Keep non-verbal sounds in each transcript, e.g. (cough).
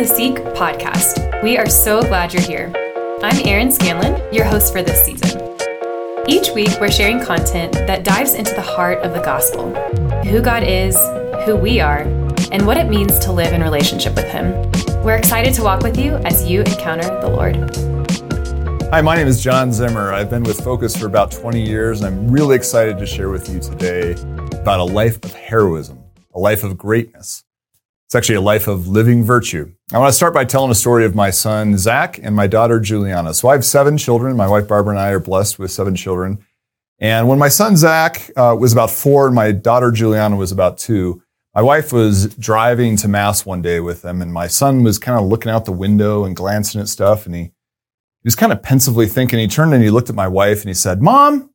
the Seek podcast. We are so glad you're here. I'm Erin Scanlon, your host for this season. Each week, we're sharing content that dives into the heart of the gospel who God is, who we are, and what it means to live in relationship with Him. We're excited to walk with you as you encounter the Lord. Hi, my name is John Zimmer. I've been with Focus for about 20 years, and I'm really excited to share with you today about a life of heroism, a life of greatness. It's actually a life of living virtue. I want to start by telling a story of my son, Zach, and my daughter, Juliana. So I have seven children. My wife, Barbara, and I are blessed with seven children. And when my son, Zach, uh, was about four and my daughter, Juliana, was about two, my wife was driving to Mass one day with them, and my son was kind of looking out the window and glancing at stuff, and he, he was kind of pensively thinking. He turned and he looked at my wife and he said, Mom,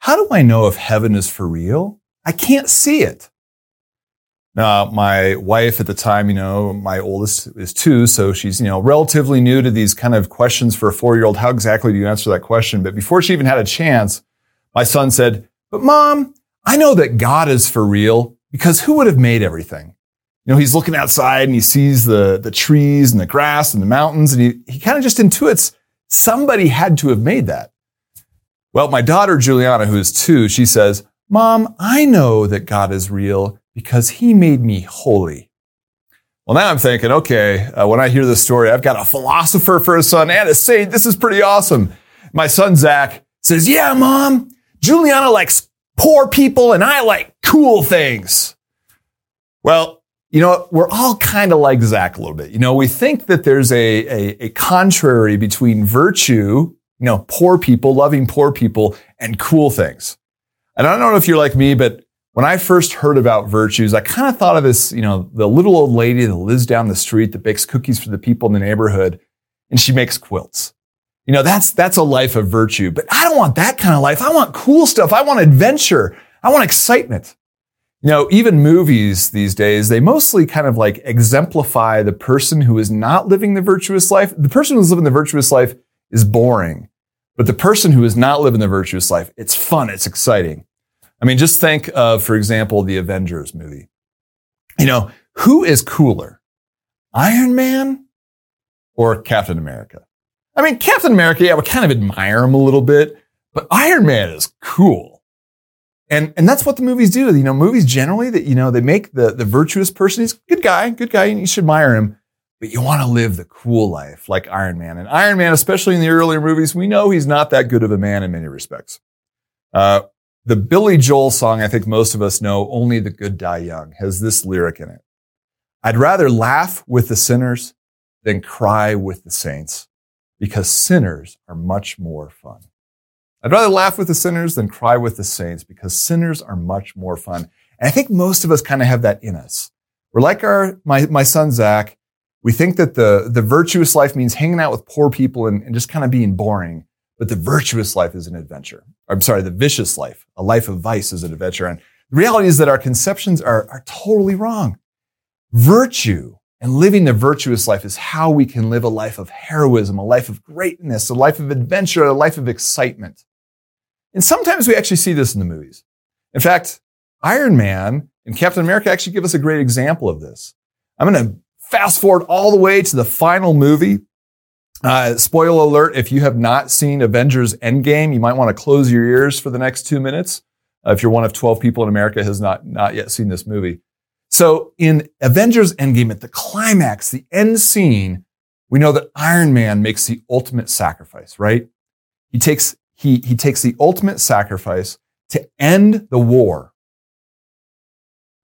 how do I know if heaven is for real? I can't see it. Now, my wife at the time, you know, my oldest is two, so she's, you know, relatively new to these kind of questions for a four year old. How exactly do you answer that question? But before she even had a chance, my son said, But mom, I know that God is for real because who would have made everything? You know, he's looking outside and he sees the, the trees and the grass and the mountains, and he, he kind of just intuits somebody had to have made that. Well, my daughter, Juliana, who is two, she says, Mom, I know that God is real because he made me holy. Well, now I'm thinking, okay, uh, when I hear this story, I've got a philosopher for a son and a saint. This is pretty awesome. My son, Zach, says, yeah, mom, Juliana likes poor people and I like cool things. Well, you know, we're all kind of like Zach a little bit. You know, we think that there's a, a, a contrary between virtue, you know, poor people, loving poor people, and cool things. And I don't know if you're like me, but when I first heard about virtues, I kind of thought of this, you know, the little old lady that lives down the street that bakes cookies for the people in the neighborhood and she makes quilts. You know, that's, that's a life of virtue, but I don't want that kind of life. I want cool stuff. I want adventure. I want excitement. You know, even movies these days, they mostly kind of like exemplify the person who is not living the virtuous life. The person who's living the virtuous life is boring, but the person who is not living the virtuous life, it's fun. It's exciting. I mean, just think of, for example, the Avengers movie. You know, who is cooler? Iron Man or Captain America? I mean, Captain America, yeah, we kind of admire him a little bit, but Iron Man is cool. And, and that's what the movies do. You know, movies generally that, you know, they make the, the virtuous person, he's a good guy, good guy, and you should admire him, but you want to live the cool life like Iron Man. And Iron Man, especially in the earlier movies, we know he's not that good of a man in many respects. Uh, the Billy Joel song, I think most of us know, Only the Good Die Young, has this lyric in it. I'd rather laugh with the sinners than cry with the saints because sinners are much more fun. I'd rather laugh with the sinners than cry with the saints because sinners are much more fun. And I think most of us kind of have that in us. We're like our, my, my son, Zach. We think that the, the virtuous life means hanging out with poor people and, and just kind of being boring. But the virtuous life is an adventure. I'm sorry, the vicious life, a life of vice is an adventure. And the reality is that our conceptions are, are totally wrong. Virtue and living the virtuous life is how we can live a life of heroism, a life of greatness, a life of adventure, a life of excitement. And sometimes we actually see this in the movies. In fact, Iron Man and Captain America actually give us a great example of this. I'm going to fast forward all the way to the final movie, uh, spoiler alert, if you have not seen Avengers Endgame, you might want to close your ears for the next two minutes. Uh, if you're one of 12 people in America has not, not yet seen this movie. So in Avengers Endgame, at the climax, the end scene, we know that Iron Man makes the ultimate sacrifice, right? He takes, he, he takes the ultimate sacrifice to end the war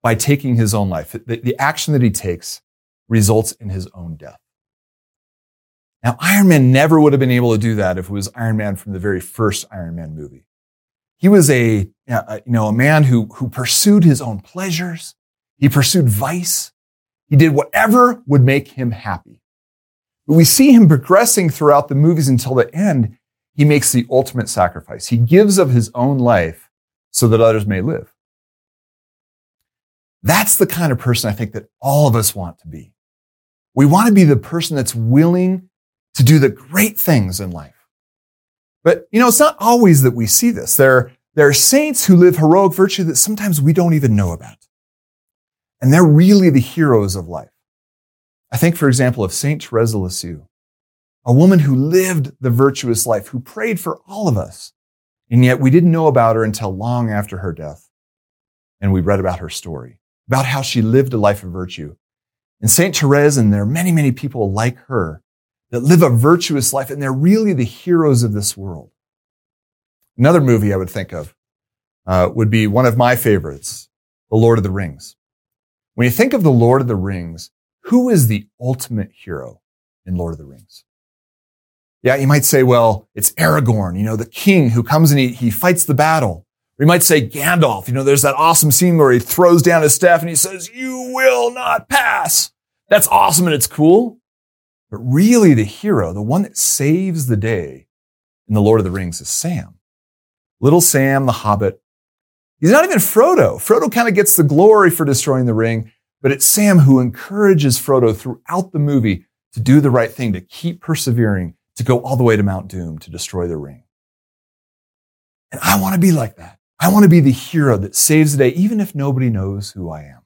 by taking his own life. The, the action that he takes results in his own death. Now, Iron Man never would have been able to do that if it was Iron Man from the very first Iron Man movie. He was a, you know, a man who, who pursued his own pleasures. He pursued vice. He did whatever would make him happy. But we see him progressing throughout the movies until the end. He makes the ultimate sacrifice. He gives of his own life so that others may live. That's the kind of person I think that all of us want to be. We want to be the person that's willing to do the great things in life. But, you know, it's not always that we see this. There, there are saints who live heroic virtue that sometimes we don't even know about. And they're really the heroes of life. I think, for example, of Saint Therese of Lisieux, a woman who lived the virtuous life, who prayed for all of us. And yet we didn't know about her until long after her death. And we read about her story, about how she lived a life of virtue. And Saint Therese, and there are many, many people like her that live a virtuous life, and they're really the heroes of this world. Another movie I would think of uh, would be one of my favorites, The Lord of the Rings. When you think of The Lord of the Rings, who is the ultimate hero in Lord of the Rings? Yeah, you might say, well, it's Aragorn, you know, the king who comes and he, he fights the battle. Or you might say Gandalf, you know, there's that awesome scene where he throws down his staff and he says, you will not pass. That's awesome and it's cool. But really the hero, the one that saves the day in the Lord of the Rings is Sam. Little Sam, the hobbit. He's not even Frodo. Frodo kind of gets the glory for destroying the ring, but it's Sam who encourages Frodo throughout the movie to do the right thing, to keep persevering, to go all the way to Mount Doom to destroy the ring. And I want to be like that. I want to be the hero that saves the day, even if nobody knows who I am.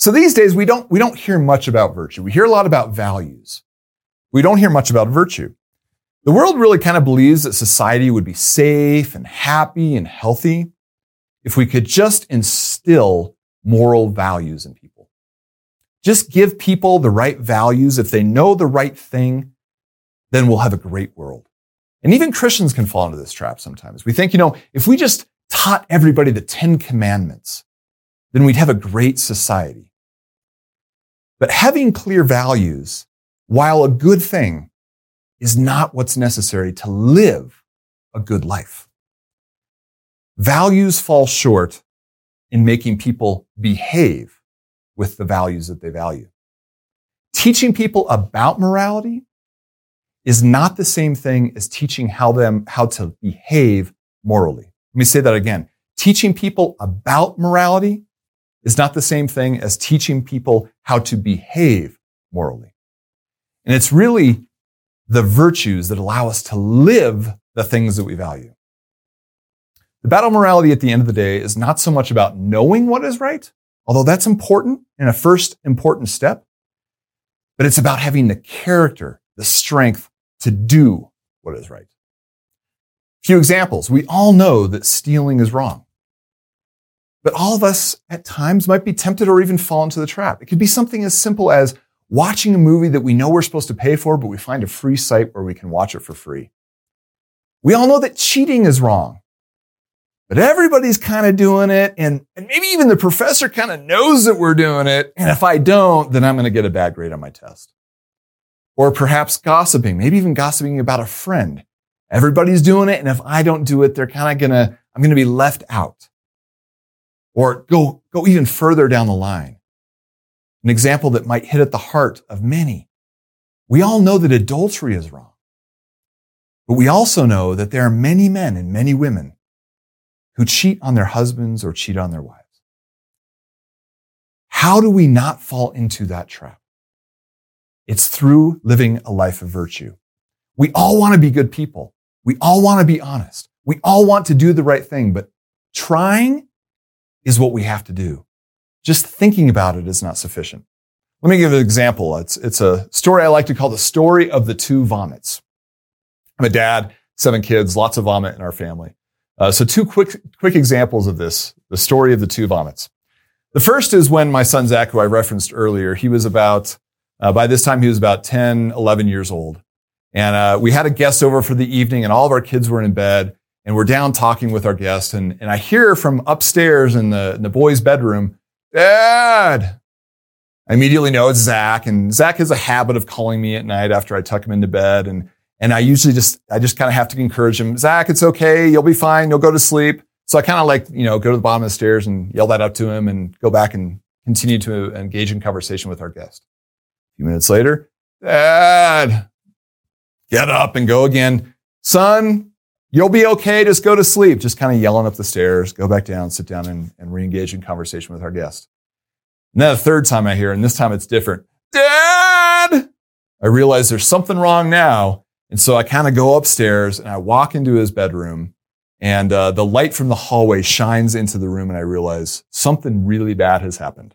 So these days, we don't, we don't hear much about virtue. We hear a lot about values. We don't hear much about virtue. The world really kind of believes that society would be safe and happy and healthy if we could just instill moral values in people. Just give people the right values. If they know the right thing, then we'll have a great world. And even Christians can fall into this trap sometimes. We think, you know, if we just taught everybody the 10 commandments, then we'd have a great society. But having clear values, while a good thing, is not what's necessary to live a good life. Values fall short in making people behave with the values that they value. Teaching people about morality is not the same thing as teaching how them, how to behave morally. Let me say that again. Teaching people about morality is not the same thing as teaching people how to behave morally. And it's really the virtues that allow us to live the things that we value. The battle morality at the end of the day is not so much about knowing what is right, although that's important and a first important step, but it's about having the character, the strength to do what is right. A few examples. We all know that stealing is wrong. But all of us at times might be tempted or even fall into the trap. It could be something as simple as watching a movie that we know we're supposed to pay for, but we find a free site where we can watch it for free. We all know that cheating is wrong, but everybody's kind of doing it. And, and maybe even the professor kind of knows that we're doing it. And if I don't, then I'm going to get a bad grade on my test. Or perhaps gossiping, maybe even gossiping about a friend. Everybody's doing it. And if I don't do it, they're kind of going to, I'm going to be left out. Or go, go even further down the line. An example that might hit at the heart of many. We all know that adultery is wrong. But we also know that there are many men and many women who cheat on their husbands or cheat on their wives. How do we not fall into that trap? It's through living a life of virtue. We all want to be good people. We all want to be honest. We all want to do the right thing, but trying is what we have to do. Just thinking about it is not sufficient. Let me give an example. It's, it's a story I like to call the story of the two vomits. I'm a dad, seven kids, lots of vomit in our family. Uh, so two quick, quick examples of this, the story of the two vomits. The first is when my son Zach, who I referenced earlier, he was about, uh, by this time he was about 10, 11 years old. And uh, we had a guest over for the evening and all of our kids were in bed and we're down talking with our guest, and, and I hear from upstairs in the, in the boys' bedroom, Dad. I immediately know it's Zach, and Zach has a habit of calling me at night after I tuck him into bed, and and I usually just I just kind of have to encourage him, Zach, it's okay, you'll be fine, you'll go to sleep. So I kind of like you know go to the bottom of the stairs and yell that up to him, and go back and continue to engage in conversation with our guest. A few minutes later, Dad, get up and go again, son. You'll be okay. Just go to sleep. Just kind of yelling up the stairs, go back down, sit down and, and re-engage in conversation with our guest. And then the third time I hear, and this time it's different. Dad! I realize there's something wrong now. And so I kind of go upstairs and I walk into his bedroom and uh, the light from the hallway shines into the room and I realize something really bad has happened.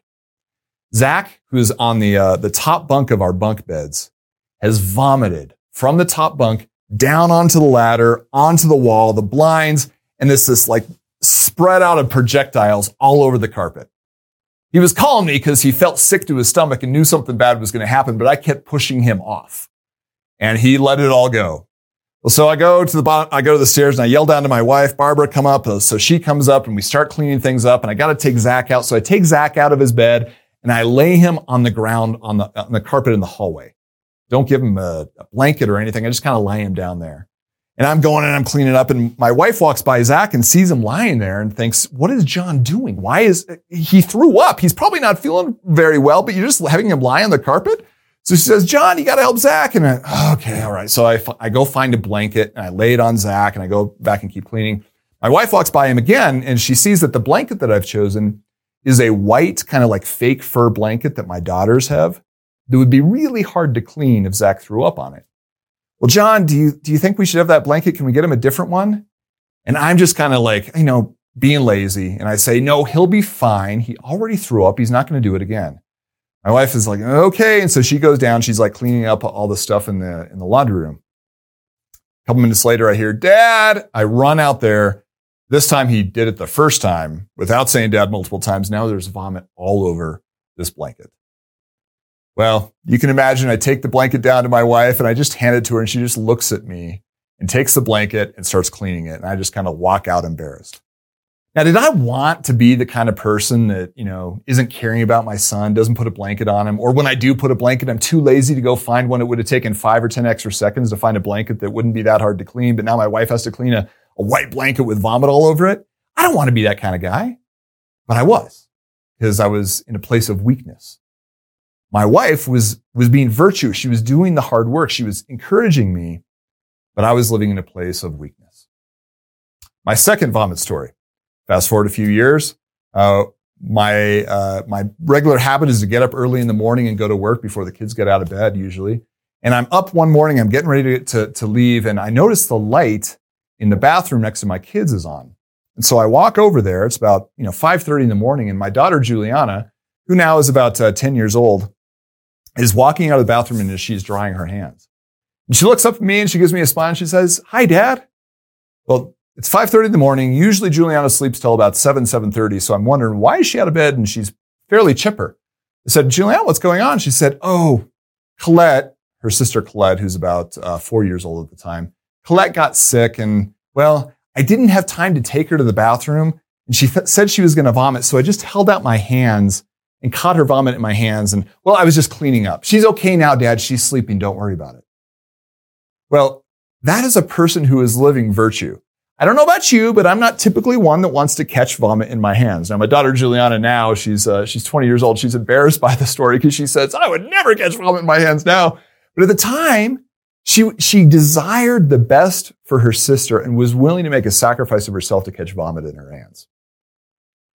Zach, who's on the, uh, the top bunk of our bunk beds, has vomited from the top bunk down onto the ladder, onto the wall, the blinds, and this, this like spread out of projectiles all over the carpet. He was calling me because he felt sick to his stomach and knew something bad was going to happen, but I kept pushing him off and he let it all go. Well, so I go to the bottom, I go to the stairs and I yell down to my wife, Barbara, come up. Uh, so she comes up and we start cleaning things up and I got to take Zach out. So I take Zach out of his bed and I lay him on the ground on the, on the carpet in the hallway. Don't give him a, a blanket or anything. I just kind of lay him down there. And I'm going and I'm cleaning up and my wife walks by Zach and sees him lying there and thinks, what is John doing? Why is he threw up? He's probably not feeling very well, but you're just having him lie on the carpet. So she says, John, you got to help Zach. And I, okay, all right. So I, I go find a blanket and I lay it on Zach and I go back and keep cleaning. My wife walks by him again and she sees that the blanket that I've chosen is a white kind of like fake fur blanket that my daughters have that would be really hard to clean if Zach threw up on it. Well, John, do you, do you think we should have that blanket? Can we get him a different one? And I'm just kind of like, you know, being lazy. And I say, no, he'll be fine. He already threw up. He's not going to do it again. My wife is like, okay. And so she goes down. She's like cleaning up all the stuff in the, in the laundry room. A couple minutes later, I hear, dad, I run out there. This time he did it the first time without saying dad multiple times. Now there's vomit all over this blanket. Well, you can imagine I take the blanket down to my wife and I just hand it to her and she just looks at me and takes the blanket and starts cleaning it. And I just kind of walk out embarrassed. Now, did I want to be the kind of person that, you know, isn't caring about my son, doesn't put a blanket on him? Or when I do put a blanket, I'm too lazy to go find one. It would have taken five or 10 extra seconds to find a blanket that wouldn't be that hard to clean. But now my wife has to clean a, a white blanket with vomit all over it. I don't want to be that kind of guy. But I was because I was in a place of weakness. My wife was, was being virtuous. She was doing the hard work. She was encouraging me, but I was living in a place of weakness. My second vomit story. Fast forward a few years. Uh, my uh, my regular habit is to get up early in the morning and go to work before the kids get out of bed usually. And I'm up one morning, I'm getting ready to, to, to leave, and I notice the light in the bathroom next to my kids is on. And so I walk over there. It's about you know 5:30 in the morning, and my daughter Juliana, who now is about uh, 10 years old, is walking out of the bathroom and she's drying her hands. And she looks up at me and she gives me a smile and she says, "Hi, Dad." Well, it's 5.30 in the morning. Usually Juliana sleeps till about 7, 7.30. So I'm wondering, why is she out of bed? And she's fairly chipper. I said, Juliana, what's going on? She said, oh, Colette, her sister Colette, who's about uh, four years old at the time, Colette got sick and, well, I didn't have time to take her to the bathroom. And she th- said she was going to vomit. So I just held out my hands and caught her vomit in my hands. And, well, I was just cleaning up. She's okay now, Dad. She's sleeping. Don't worry about it. Well, that is a person who is living virtue. I don't know about you, but I'm not typically one that wants to catch vomit in my hands. Now, my daughter Juliana now, she's, uh, she's 20 years old. She's embarrassed by the story because she says, I would never catch vomit in my hands now. But at the time, she, she desired the best for her sister and was willing to make a sacrifice of herself to catch vomit in her hands.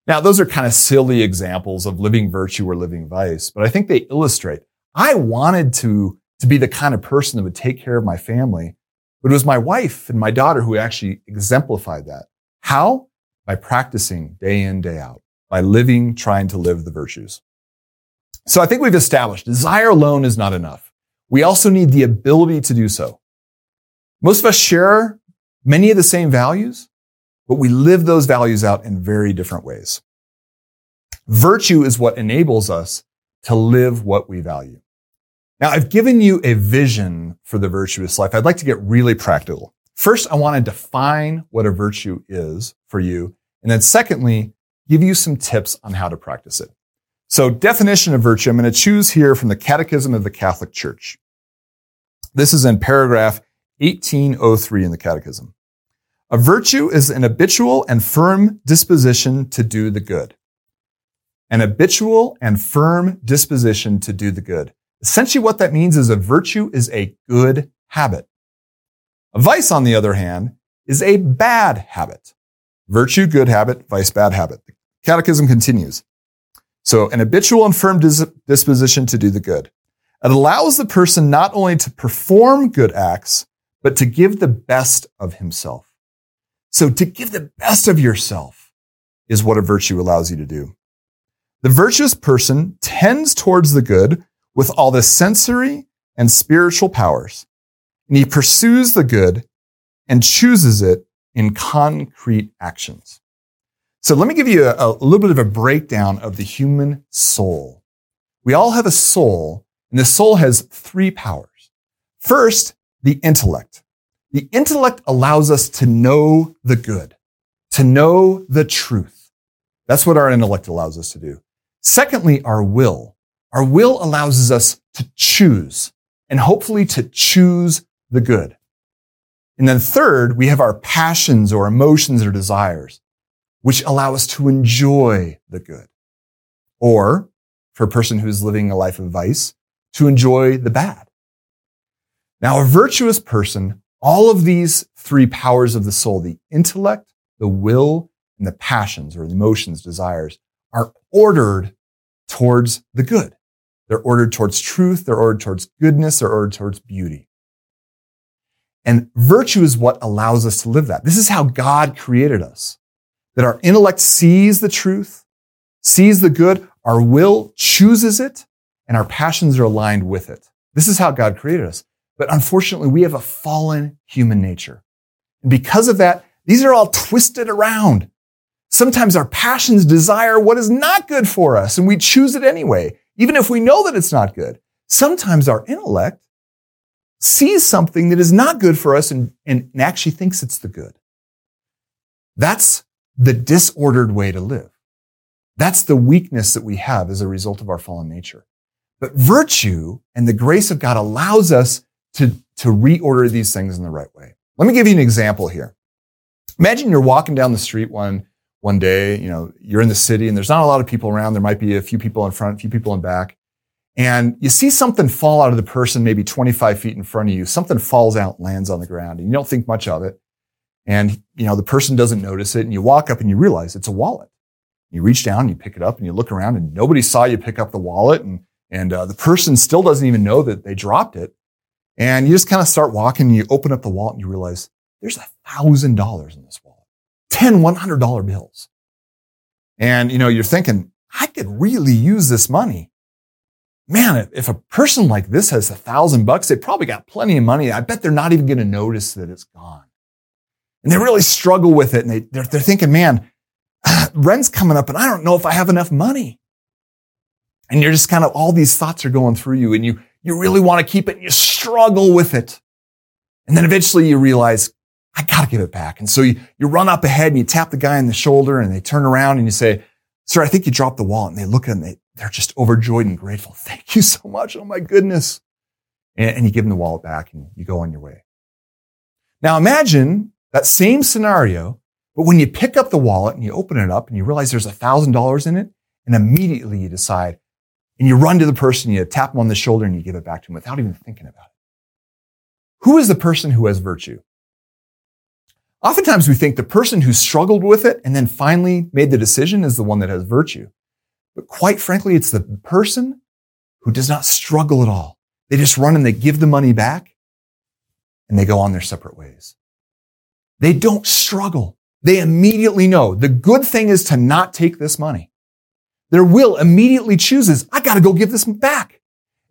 Now, those are kind of silly examples of living virtue or living vice, but I think they illustrate. I wanted to, to be the kind of person that would take care of my family but it was my wife and my daughter who actually exemplified that. How? By practicing day in, day out, by living, trying to live the virtues. So I think we've established desire alone is not enough. We also need the ability to do so. Most of us share many of the same values, but we live those values out in very different ways. Virtue is what enables us to live what we value. Now, I've given you a vision for the virtuous life. I'd like to get really practical. First, I want to define what a virtue is for you. And then secondly, give you some tips on how to practice it. So definition of virtue, I'm going to choose here from the Catechism of the Catholic Church. This is in paragraph 1803 in the Catechism. A virtue is an habitual and firm disposition to do the good. An habitual and firm disposition to do the good. Essentially, what that means is a virtue is a good habit. A vice, on the other hand, is a bad habit. Virtue, good habit, vice, bad habit. The catechism continues. So an habitual and firm dis- disposition to do the good. It allows the person not only to perform good acts, but to give the best of himself. So to give the best of yourself is what a virtue allows you to do. The virtuous person tends towards the good with all the sensory and spiritual powers, and he pursues the good and chooses it in concrete actions. So let me give you a, a, little bit of a breakdown of the human soul. We all have a soul, and the soul has three powers. First, the intellect. The intellect allows us to know the good, to know the truth. That's what our intellect allows us to do. Secondly, our will. Our will allows us to choose and hopefully to choose the good. And then third, we have our passions or emotions or desires, which allow us to enjoy the good. Or for a person who's living a life of vice, to enjoy the bad. Now, a virtuous person, all of these three powers of the soul, the intellect, the will, and the passions or the emotions, desires, are ordered towards the good. They're ordered towards truth. They're ordered towards goodness. They're ordered towards beauty. And virtue is what allows us to live that. This is how God created us. That our intellect sees the truth, sees the good, our will chooses it, and our passions are aligned with it. This is how God created us. But unfortunately, we have a fallen human nature. And because of that, these are all twisted around. Sometimes our passions desire what is not good for us, and we choose it anyway, even if we know that it's not good. Sometimes our intellect sees something that is not good for us and, and, and actually thinks it's the good. That's the disordered way to live. That's the weakness that we have as a result of our fallen nature. But virtue and the grace of God allows us to, to reorder these things in the right way. Let me give you an example here. Imagine you're walking down the street one, one day, you know, you're in the city and there's not a lot of people around. There might be a few people in front, a few people in back. And you see something fall out of the person maybe 25 feet in front of you. Something falls out, lands on the ground, and you don't think much of it. And, you know, the person doesn't notice it. And you walk up and you realize it's a wallet. You reach down, you pick it up and you look around and nobody saw you pick up the wallet. And, and uh, the person still doesn't even know that they dropped it. And you just kind of start walking and you open up the wallet and you realize there's a thousand dollars in this wallet. 10 $100 bills. And, you know, you're thinking, I could really use this money. Man, if a person like this has a thousand bucks, they probably got plenty of money. I bet they're not even going to notice that it's gone. And they really struggle with it. And they, they're, they're thinking, man, (sighs) rent's coming up and I don't know if I have enough money. And you're just kind of, all these thoughts are going through you and you, you really want to keep it and you struggle with it. And then eventually you realize, I got to give it back. And so you, you run up ahead and you tap the guy on the shoulder and they turn around and you say, sir, I think you dropped the wallet. And they look at and they, they're just overjoyed and grateful. (laughs) Thank you so much. Oh my goodness. And, and you give them the wallet back and you go on your way. Now imagine that same scenario, but when you pick up the wallet and you open it up and you realize there's a thousand dollars in it and immediately you decide and you run to the person, you tap them on the shoulder and you give it back to them without even thinking about it. Who is the person who has virtue? Oftentimes we think the person who struggled with it and then finally made the decision is the one that has virtue. But quite frankly, it's the person who does not struggle at all. They just run and they give the money back and they go on their separate ways. They don't struggle. They immediately know the good thing is to not take this money. Their will immediately chooses, I got to go give this back.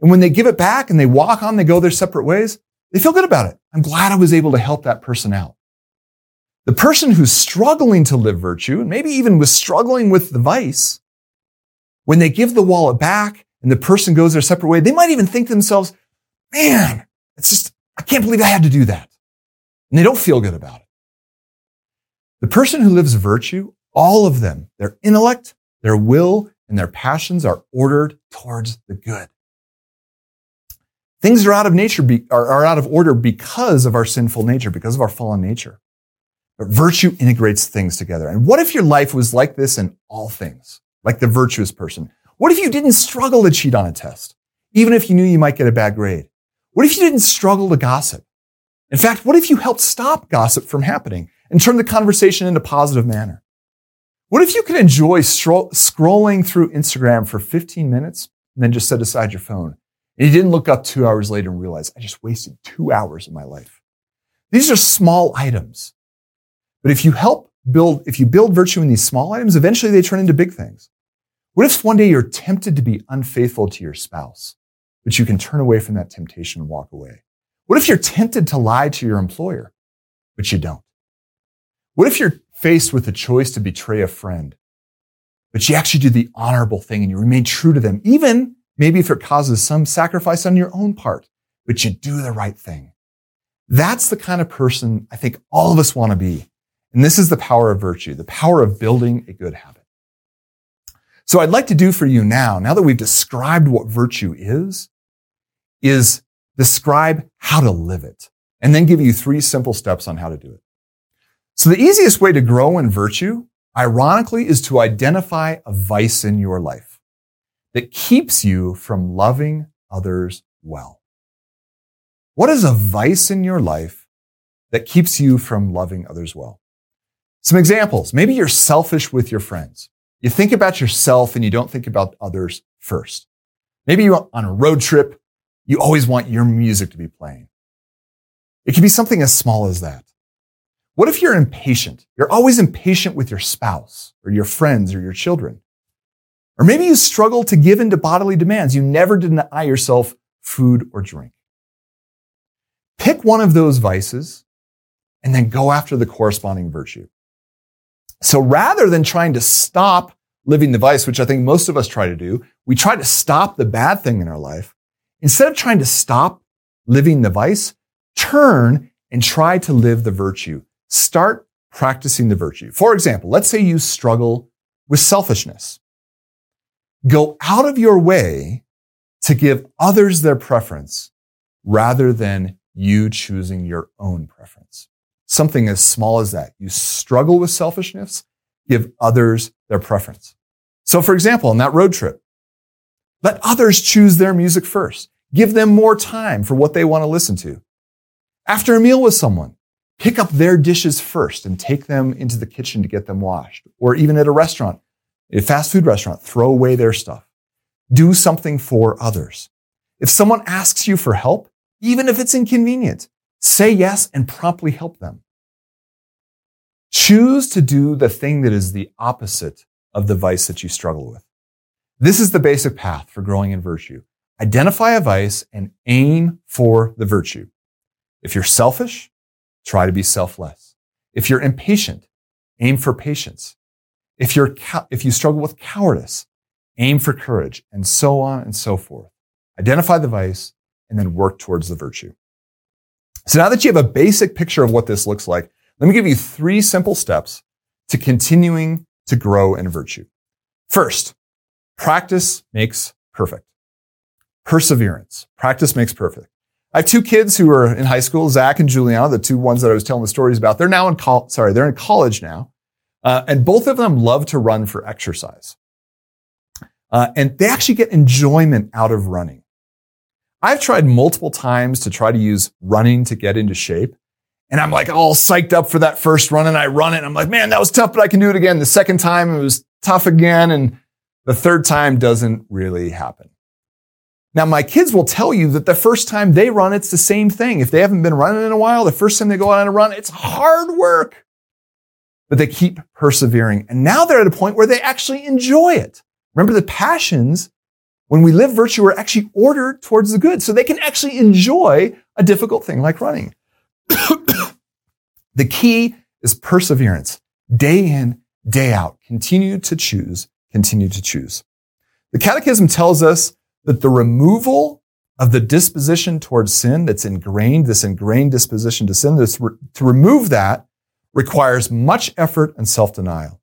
And when they give it back and they walk on, they go their separate ways, they feel good about it. I'm glad I was able to help that person out. The person who's struggling to live virtue, and maybe even was struggling with the vice, when they give the wallet back and the person goes their separate way, they might even think to themselves, man, it's just, I can't believe I had to do that. And they don't feel good about it. The person who lives virtue, all of them, their intellect, their will, and their passions are ordered towards the good. Things are out of nature, are, are out of order because of our sinful nature, because of our fallen nature. But virtue integrates things together. And what if your life was like this in all things, like the virtuous person? What if you didn't struggle to cheat on a test, even if you knew you might get a bad grade? What if you didn't struggle to gossip? In fact, what if you helped stop gossip from happening and turn the conversation into positive manner? What if you could enjoy stro- scrolling through Instagram for 15 minutes and then just set aside your phone? And you didn't look up two hours later and realize I just wasted two hours of my life. These are small items but if you help build, if you build virtue in these small items, eventually they turn into big things. What if one day you're tempted to be unfaithful to your spouse, but you can turn away from that temptation and walk away? What if you're tempted to lie to your employer, but you don't? What if you're faced with the choice to betray a friend, but you actually do the honorable thing and you remain true to them, even maybe if it causes some sacrifice on your own part, but you do the right thing? That's the kind of person I think all of us want to be. And this is the power of virtue, the power of building a good habit. So I'd like to do for you now, now that we've described what virtue is, is describe how to live it and then give you three simple steps on how to do it. So the easiest way to grow in virtue, ironically, is to identify a vice in your life that keeps you from loving others well. What is a vice in your life that keeps you from loving others well? Some examples. Maybe you're selfish with your friends. You think about yourself and you don't think about others first. Maybe you're on a road trip you always want your music to be playing. It can be something as small as that. What if you're impatient? You're always impatient with your spouse or your friends or your children. Or maybe you struggle to give in to bodily demands. You never deny yourself food or drink. Pick one of those vices and then go after the corresponding virtue. So rather than trying to stop living the vice, which I think most of us try to do, we try to stop the bad thing in our life. Instead of trying to stop living the vice, turn and try to live the virtue. Start practicing the virtue. For example, let's say you struggle with selfishness. Go out of your way to give others their preference rather than you choosing your own preference. Something as small as that. You struggle with selfishness, give others their preference. So for example, on that road trip, let others choose their music first. Give them more time for what they want to listen to. After a meal with someone, pick up their dishes first and take them into the kitchen to get them washed. Or even at a restaurant, a fast food restaurant, throw away their stuff. Do something for others. If someone asks you for help, even if it's inconvenient, say yes and promptly help them. Choose to do the thing that is the opposite of the vice that you struggle with. This is the basic path for growing in virtue. Identify a vice and aim for the virtue. If you're selfish, try to be selfless. If you're impatient, aim for patience. If you're, if you struggle with cowardice, aim for courage and so on and so forth. Identify the vice and then work towards the virtue. So now that you have a basic picture of what this looks like, let me give you three simple steps to continuing to grow in virtue. First, Practice makes perfect. Perseverance. Practice makes perfect. I have two kids who are in high school, Zach and Juliana, the two ones that I was telling the stories about. They're now in college. Sorry, they're in college now. Uh, and both of them love to run for exercise. Uh, and they actually get enjoyment out of running. I've tried multiple times to try to use running to get into shape. And I'm like all psyched up for that first run and I run it. And I'm like, man, that was tough, but I can do it again. The second time it was tough again. And the third time doesn't really happen. Now, my kids will tell you that the first time they run, it's the same thing. If they haven't been running in a while, the first time they go out on a run, it's hard work. But they keep persevering. And now they're at a point where they actually enjoy it. Remember the passions, when we live virtue, are actually ordered towards the good. So they can actually enjoy a difficult thing like running. (coughs) the key is perseverance. Day in, day out. Continue to choose continue to choose. The Catechism tells us that the removal of the disposition towards sin that's ingrained, this ingrained disposition to sin, this re- to remove that requires much effort and self-denial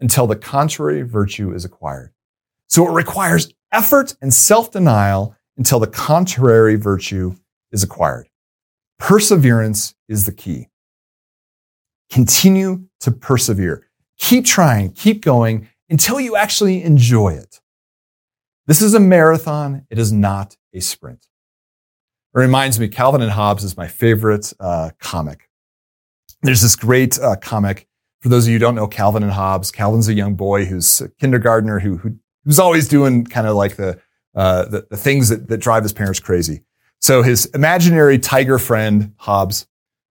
until the contrary virtue is acquired. So it requires effort and self-denial until the contrary virtue is acquired. Perseverance is the key. Continue to persevere. Keep trying, keep going, until you actually enjoy it. This is a marathon. It is not a sprint. It reminds me, Calvin and Hobbes is my favorite uh, comic. There's this great uh, comic. For those of you who don't know Calvin and Hobbes, Calvin's a young boy who's a kindergartner who, who who's always doing kind of like the, uh, the, the things that, that drive his parents crazy. So his imaginary tiger friend Hobbes,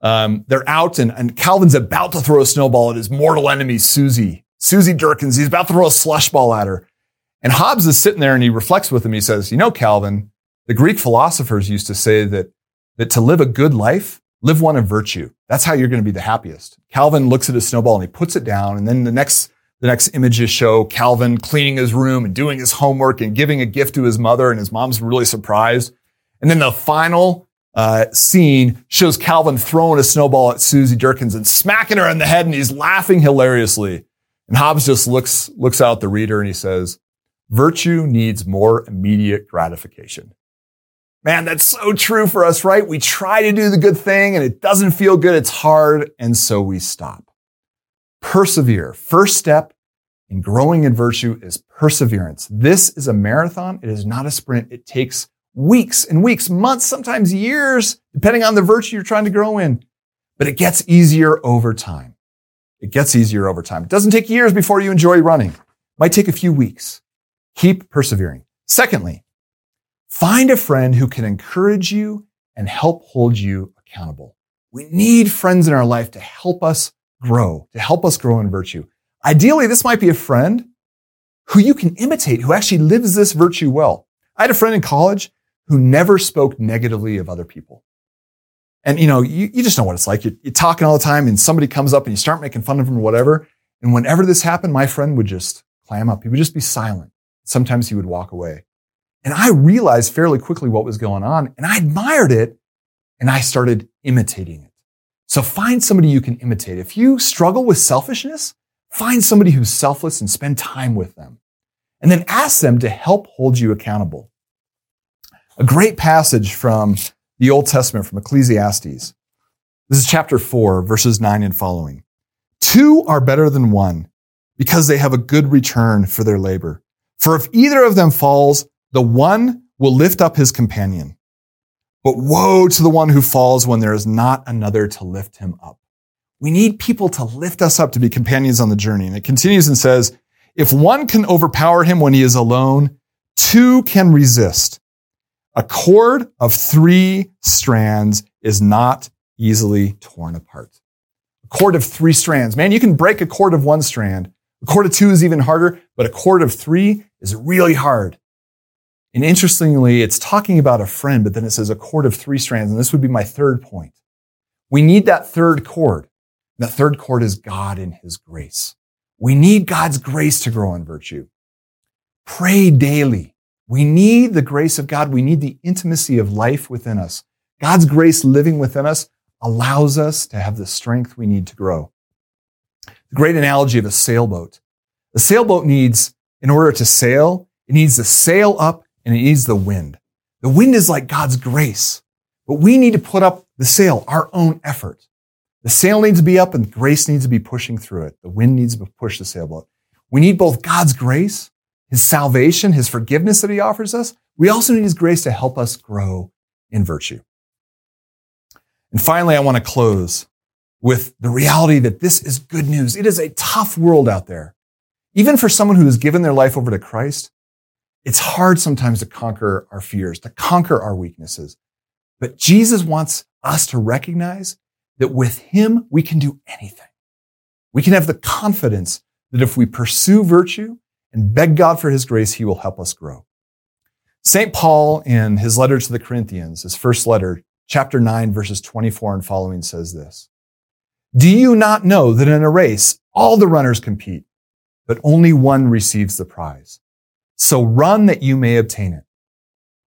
um, they're out and, and Calvin's about to throw a snowball at his mortal enemy Susie, Susie Derkins. He's about to throw a slush ball at her. And Hobbes is sitting there and he reflects with him. He says, You know, Calvin, the Greek philosophers used to say that, that to live a good life, live one of virtue. That's how you're going to be the happiest. Calvin looks at his snowball and he puts it down. And then the next, the next images show Calvin cleaning his room and doing his homework and giving a gift to his mother. And his mom's really surprised. And then the final uh, scene shows Calvin throwing a snowball at Susie Derkins and smacking her in the head. And he's laughing hilariously. And Hobbes just looks, looks out the reader and he says, virtue needs more immediate gratification. Man, that's so true for us, right? We try to do the good thing and it doesn't feel good. It's hard. And so we stop. Persevere. First step in growing in virtue is perseverance. This is a marathon. It is not a sprint. It takes weeks and weeks, months, sometimes years, depending on the virtue you're trying to grow in. But it gets easier over time. It gets easier over time. It doesn't take years before you enjoy running. It might take a few weeks. Keep persevering. Secondly, find a friend who can encourage you and help hold you accountable. We need friends in our life to help us grow, to help us grow in virtue. Ideally, this might be a friend who you can imitate, who actually lives this virtue well. I had a friend in college who never spoke negatively of other people. And you know, you, you just know what it's like. You're, you're, talking all the time and somebody comes up and you start making fun of them or whatever. And whenever this happened, my friend would just clam up. He would just be silent. Sometimes he would walk away. And I realized fairly quickly what was going on and I admired it and I started imitating it. So find somebody you can imitate. If you struggle with selfishness, find somebody who's selfless and spend time with them. And then ask them to help hold you accountable. A great passage from the Old Testament from Ecclesiastes. This is chapter four, verses nine and following. Two are better than one because they have a good return for their labor. For if either of them falls, the one will lift up his companion. But woe to the one who falls when there is not another to lift him up. We need people to lift us up to be companions on the journey. And it continues and says, if one can overpower him when he is alone, two can resist. A cord of three strands is not easily torn apart. A cord of three strands. Man, you can break a cord of one strand. A cord of two is even harder, but a cord of three is really hard. And interestingly, it's talking about a friend, but then it says a cord of three strands. And this would be my third point. We need that third cord. That third cord is God in his grace. We need God's grace to grow in virtue. Pray daily. We need the grace of God. We need the intimacy of life within us. God's grace living within us allows us to have the strength we need to grow. The great analogy of a sailboat. A sailboat needs, in order to sail, it needs to sail up and it needs the wind. The wind is like God's grace, but we need to put up the sail, our own effort. The sail needs to be up and grace needs to be pushing through it. The wind needs to push the sailboat. We need both God's grace his salvation, his forgiveness that he offers us, we also need his grace to help us grow in virtue. And finally, I want to close with the reality that this is good news. It is a tough world out there. Even for someone who has given their life over to Christ, it's hard sometimes to conquer our fears, to conquer our weaknesses. But Jesus wants us to recognize that with him, we can do anything. We can have the confidence that if we pursue virtue, and beg God for his grace, he will help us grow. St. Paul, in his letter to the Corinthians, his first letter, chapter 9, verses 24 and following, says this Do you not know that in a race, all the runners compete, but only one receives the prize? So run that you may obtain it.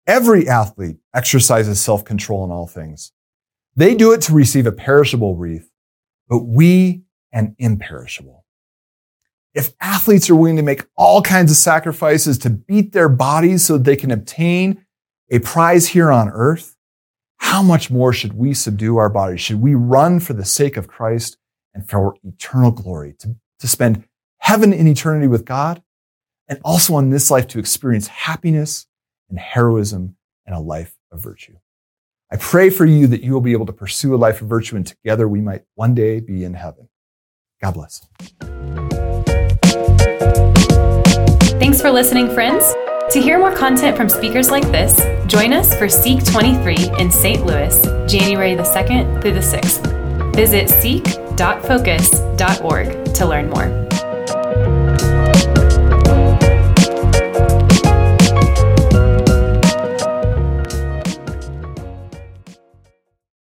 Every athlete exercises self control in all things. They do it to receive a perishable wreath, but we an imperishable if athletes are willing to make all kinds of sacrifices to beat their bodies so that they can obtain a prize here on earth, how much more should we subdue our bodies? Should we run for the sake of Christ and for eternal glory, to, to spend heaven in eternity with God, and also on this life to experience happiness and heroism and a life of virtue? I pray for you that you will be able to pursue a life of virtue and together we might one day be in heaven. God bless. Thanks for listening, friends. To hear more content from speakers like this, join us for Seek 23 in St. Louis, January the 2nd through the 6th. Visit seek.focus.org to learn more.